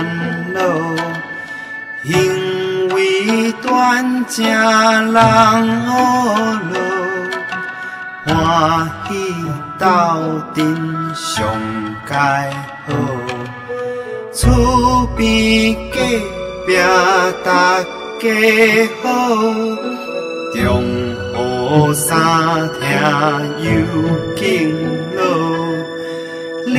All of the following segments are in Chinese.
烦恼，行为端正人好乐，欢喜斗阵上盖好，厝边隔壁大家好。中雨三听又敬老，你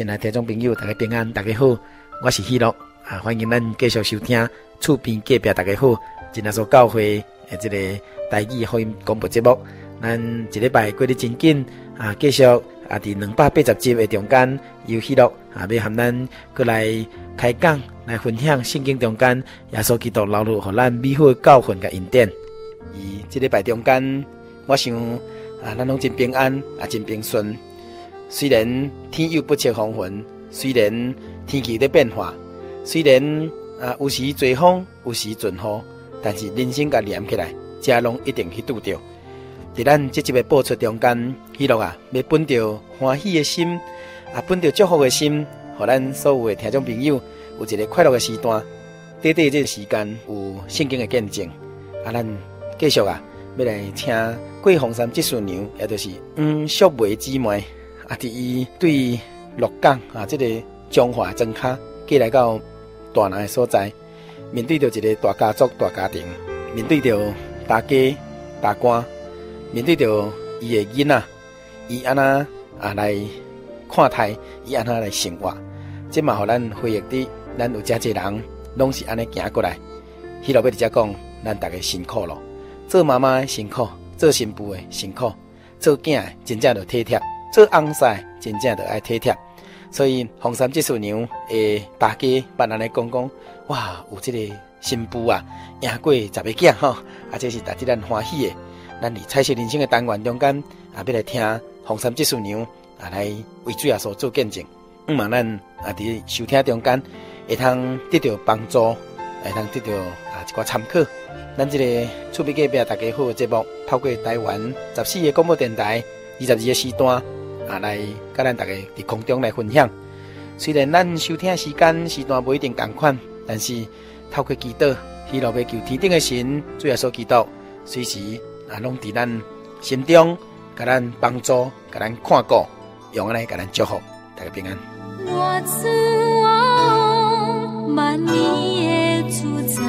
亲爱听众朋友，大家平安，大家好，我是喜乐啊！欢迎咱继续收听厝边隔壁大家好，真耶稣教会诶，这个台语福音广播节目，咱一礼拜过得真紧啊！继续。啊！伫两百八十集诶中间，有喜乐啊，要和咱过来开讲，来分享圣经中间耶稣基督流露互咱美好的教训甲恩典。而这礼拜中间，我想啊，咱拢真平安，啊，真平顺。虽然天有不测风云，虽然天气在变化，虽然啊有时侪风，有时阵雨，但是人生甲连起来，这拢一定去拄着。在咱这集的播出中间，喜乐啊，要本着欢喜的心，啊，本着祝福的心，互咱所有的听众朋友有一个快乐的时段。短短这个时间有圣经的见证，啊，咱继续啊，要来请过红山技术娘，也就是黄淑梅姊妹，啊，伫伊对鹿港啊，这个中华庄卡过来到大南的所在，面对着一个大家族、大家庭，面对着大家大官。面对着伊的囡仔，伊安那啊来看待，伊安那来生活，这嘛互咱回忆的，咱有遮济人，拢是安尼行过来。迄落要直接讲，咱大家辛苦咯，做妈妈的辛苦，做新妇的辛苦，做囝真正着体贴，做翁婿真正着爱体贴。所以红山技术娘诶，大家别安尼讲讲，哇，有这个新妇啊，赢过十个囝吼，啊，这是大家咱欢喜的。咱伫彩色人生的单元中间，啊，要来听红山技术娘啊，来为主耶稣做见证。毋茫咱啊，伫收听中间会通得到帮助，会通得到啊一个参考。咱这个厝边隔壁大家好的节目，透过台湾十四个广播电台二十二个时段啊，来甲咱大家伫空中来分享。虽然咱收听时间时段不一定共款，但是透过祈祷，希望要求天顶的神，主耶稣祈祷随时。啊，拢伫咱心中，甲咱帮助，甲咱看顾，用安尼甲咱祝福，大家平安。我自我万年的主宰，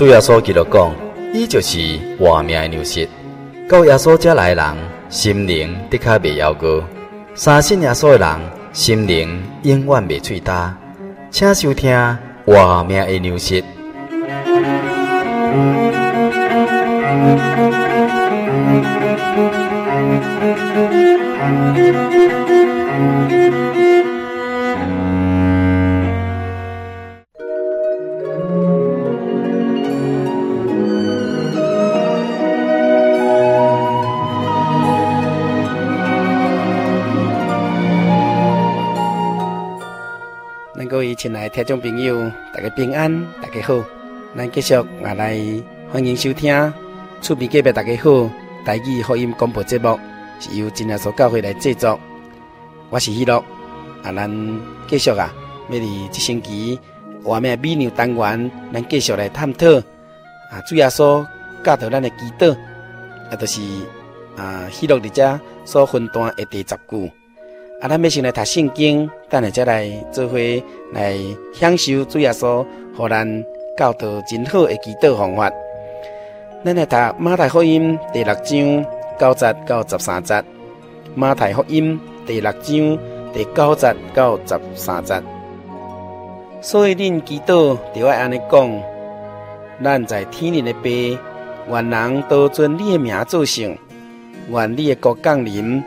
主耶稣记录讲，伊就是活命的粮食。到耶稣家来的人，心灵的确袂夭饿；相信耶稣的人，心灵永远未喙焦。请收听活命的粮食。亲爱的听众朋友，大家平安，大家好。咱继续也来欢迎收听厝边隔壁大家好台语福音广播节目，是由真耶稣教会来制作。我是喜乐，啊，咱继续啊，每日一星期活命美牛单元，咱继续来探讨啊，主要说教导咱的祈祷，啊，就是啊，喜乐伫遮所分段的第十句。啊，咱要先来读圣经，等下再来做伙来享受主耶稣，互咱教导真好的祈祷方法。咱来读马太福音第六章九节到十三节。马太福音第六章第九节到十三节。所以恁祈祷就要安尼讲：咱在天里的爸，愿人都尊你的名做圣，愿你的国降临。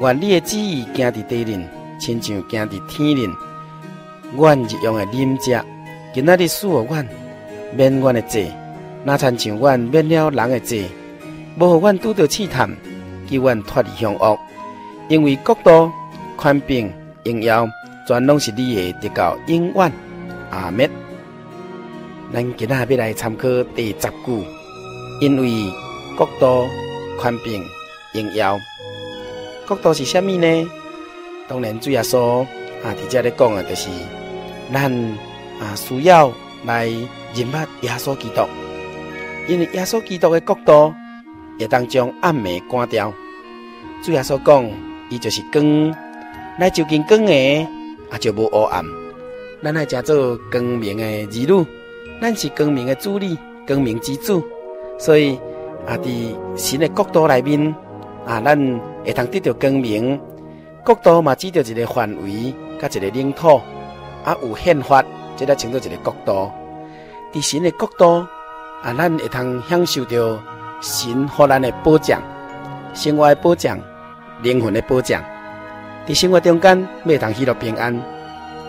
愿你的旨意行伫地灵，亲像行伫天灵。愿日用的饮食，今仔日赐予阮，免阮的罪，若亲像阮免了人的罪，无互阮拄着试探，叫阮脱离凶恶。因为国度、宽平、荣耀，全拢是你的，直到永远。阿门。咱今仔要来参考第十句，因为国度、宽平、荣耀。国度是虾米呢？当然，主耶稣啊，伫遮咧讲的，就是咱啊需要来认捌耶稣基督，因为耶稣基督的国度会当将暗暝关掉。主耶稣讲，伊就是光，来就近光诶，啊就无黑暗。咱来叫做光明的儿女，咱是光明的子女，光明之主。所以啊，伫神的国度内面啊，咱会通得到光明。国度嘛，只着一个范围，甲一个领土，啊，有宪法，这才称作一个国度。伫神的国度啊，咱会通享受到神予咱的保障，生活的保障，灵魂的保障。伫生活中间，未通喜乐平安；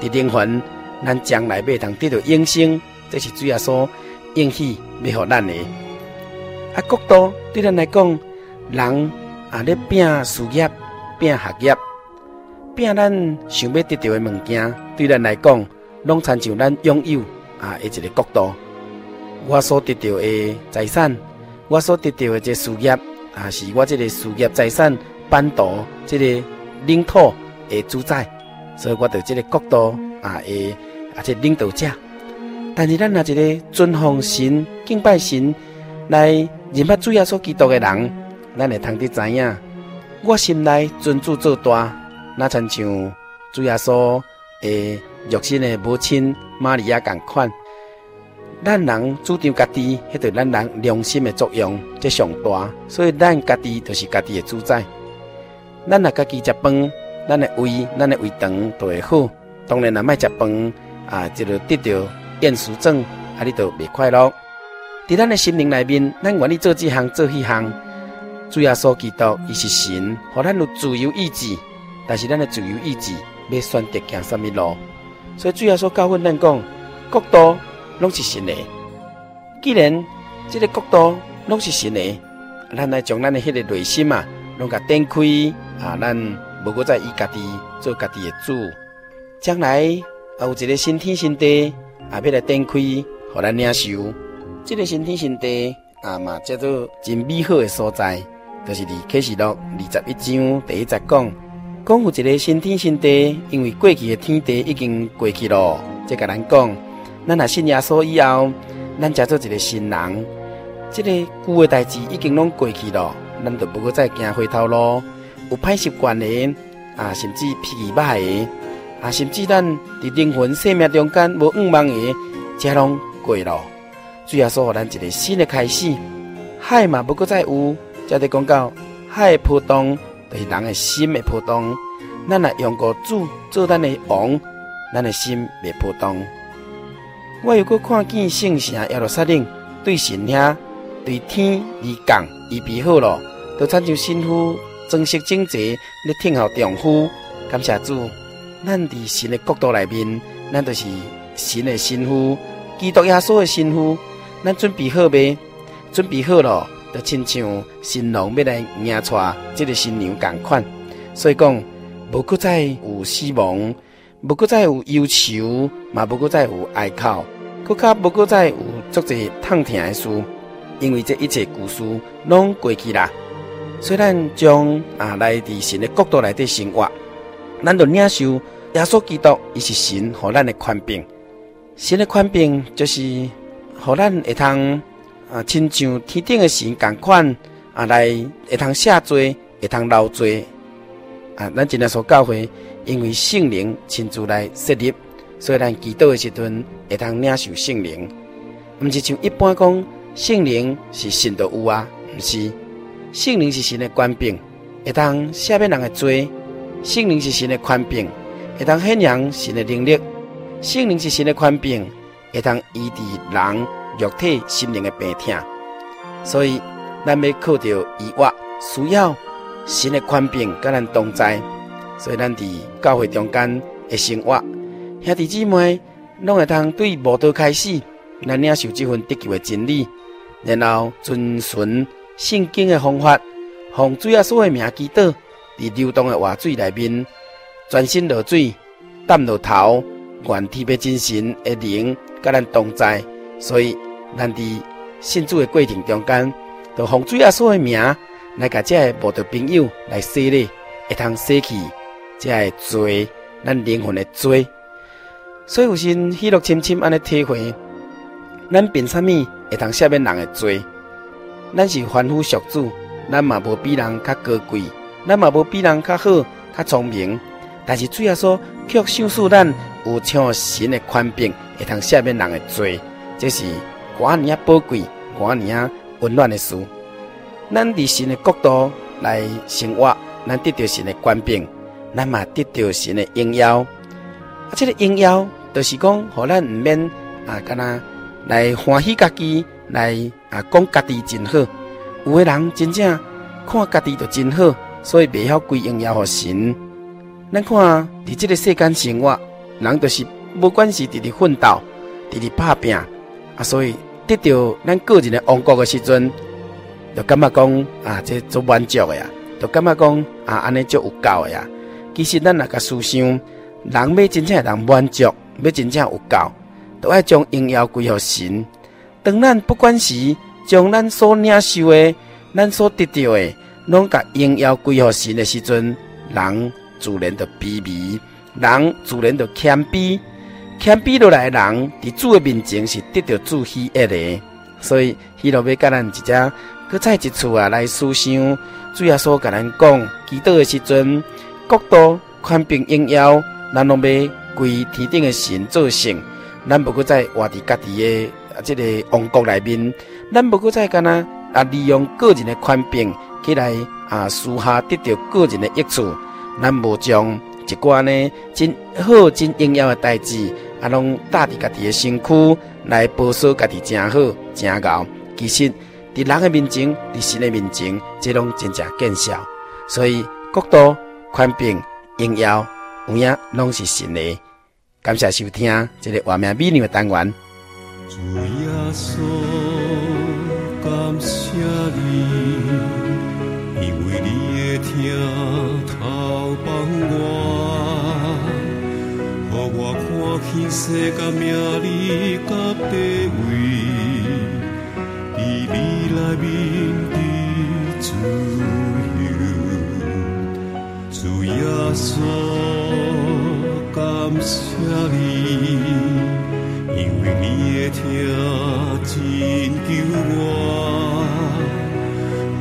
伫灵魂，咱将来未通得到永生。这是主要说应许要予咱的。啊，国度对咱来讲，人啊咧拼事业，拼学业。拼咱想要得到的物件，对咱来讲，拢亲像咱拥有啊的一个国度。我所得到的财产，我所得到的这事业，啊，是我这个事业财产版图这个领土的主宰，所以我得这个国度啊的啊这领导者。但是咱若一个尊奉神、敬拜神来认捌主耶稣基督的人，咱会通得知影，我心内尊主做大。那亲像主耶稣的肉身的母亲玛利亚共款，咱人主张家己，迄对咱人良心的作用则上大，所以咱家己就是家己的主宰。咱若家己食饭，咱的胃、咱的胃肠都会好。当然，若卖食饭啊，就得得到厌食症，啊，你就袂快乐。伫咱的心灵内面，咱愿意做即项做迄项，主耶稣基督伊是神，互咱有自由意志。但是咱的自由意志要选择行什么路，所以主要说教训咱讲，国度拢是神的。既然这个国度拢是神的，咱来将咱的迄个内心啊，拢甲展开啊，咱无搁再以家己做家己的主，将来啊有一个新天新地啊，要来展开，互咱领受。这个新天新地啊嘛，叫做真美好的所在，就是伫启示录二十一章第一节讲。讲有一个新天新地，因为过去的天地已经过去了。这个咱讲，咱若信耶稣以后，咱才做一个新人。这个旧的代志已经拢过去了，咱就不过再行回头路。有歹习惯的啊，甚至脾气歹的啊，甚至咱伫灵魂生命中间无愿望的，这拢过了。主要说，咱一个新的开始，海嘛不过再有，才得讲到海波动。就是人的心的波动，咱若用过主做咱的王，咱的心未波动。我又阁看见圣城耶路撒冷对神兄对天而降，预备好了，都参像新妇装饰整齐，咧听候丈夫。感谢主，咱伫神的国度内面，咱就是神的新妇，基督耶稣的新妇，咱准备好未？准备好了。就亲像新郎要来迎娶这个新娘同款，所以讲无搁再有死亡，无搁再有忧愁，嘛无搁再有哀哭，搁较无搁再有足侪痛疼的事，因为这一切故事拢过去啦。虽然将啊来伫神的国度内底生活，咱就领受耶稣基督，伊是神，互咱的宽病。神的宽病就是互咱会通。啊，亲像天顶的神共款啊，来会通赦罪，会通饶罪啊。咱今日所教会，因为圣灵亲自来设立，所以咱祈祷的时阵会通领受圣灵。毋是像一般讲，圣灵是神都有啊，毋是。圣灵是神的权柄，会通赦免人的罪。圣灵是神的权柄，会通显扬神的能力。圣灵是神的权柄，会通医治人。肉体、心灵的病痛，所以咱要靠着医药，需要神的权柄甲咱同在。所以咱伫教会中间的生活，兄弟姊妹拢会通对无道开始，咱领受这份得救的真理，然后遵循圣经的方法，奉主耶稣的名祈祷，伫流动的活水内面，专心落水，淡落头，愿天父真神的灵甲咱同在，所以。咱伫信主的过程中间，就奉主耶稣的名来甲这个无道朋友来洗礼，会通洗去这个罪，咱灵魂的罪。所以有时喜乐深深安尼体会，咱凭啥物会通赦免人的罪？咱是凡夫俗子，咱嘛无比人较高贵，咱嘛无比人较好、较聪明。但是主耶稣却赏赐咱有像神的宽柄，会通赦免人的罪。这是寡尔宝贵、寡尔温暖的事。咱伫神的国度来生活，咱得到神的宽柄，咱嘛得到神的荣耀。啊，这个荣耀。就是讲，互咱毋免啊，干那来欢喜家己，来啊讲家己真好。有个人真正看家己就真好，所以袂晓归荣耀互神。咱看伫即个世间生活，人就是无管是伫伫奋斗，伫伫拍拼啊，所以得到咱个人的王国的时阵，就感觉讲啊，这足满足的呀，就感觉讲啊，安尼足有够的呀。其实咱若甲思想，人要真正会当满足。要真正有够，都爱将荣耀归予神。当咱不管是将咱所领受的、咱所得到的，拢甲荣耀归予神的时阵，人自然就卑微，人自然就谦卑。谦卑落来的人，伫主的面前是得到主喜悦的。所以，希罗要甲咱一只，搁再一次啊来思想，主耶稣甲咱讲，祈祷的时阵，国度宽柄荣耀，咱拢要。归天顶的神做圣，咱不过在活伫家己的啊，这个王国内面，咱不过在干那啊，利用个人的宽柄起来啊，私下得到个人的益处，咱无将一寡呢真好真荣耀的代志啊，拢搭伫家己的身躯来保守家己真好真高。其实伫人的面前，伫神的面前，这拢真正见效。所以国度宽柄荣耀有影拢是神的。感谢收听这个画面美丽的单元。主耶稣，感谢你，因为你的疼透放我看见世间名利甲地位，你未来面的自由。主耶稣。感谢你，因为你的疼真救我，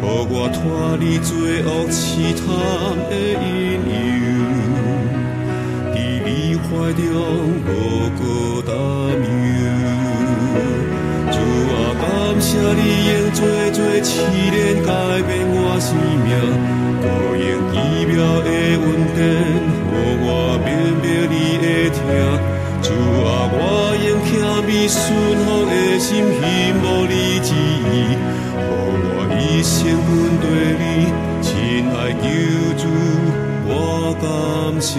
让我脱离罪恶试探的怀中无个担忧。主啊，感谢你用最最试炼改变我生命，高用奇妙的恩典，让我明白。主啊，我用谦卑顺服的心，信无你旨意，让我一生跟随你，亲爱救主，我感谢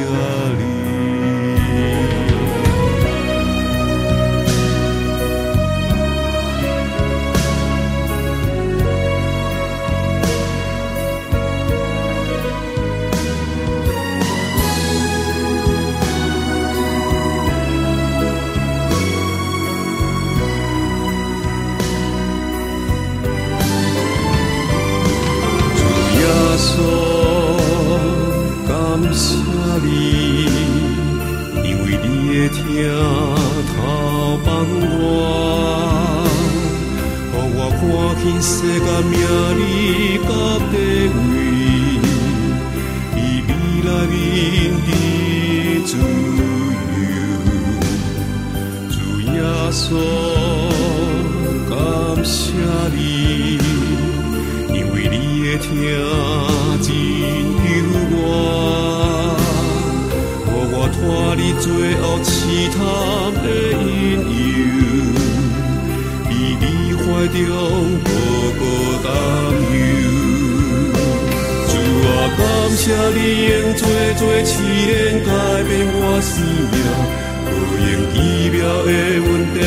谢谢你用最真的改变我生命无用奇妙的稳定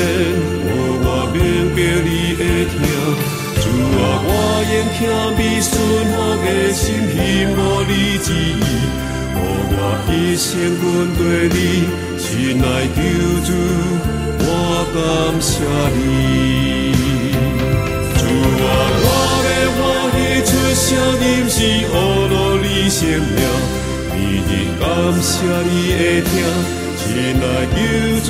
我法明白你的疼。主啊我永远都记服的心献望你旨意无我一生你会你会记得无我感谢你主啊，我的你出是永生命，每日感谢伊的疼，亲爱救主。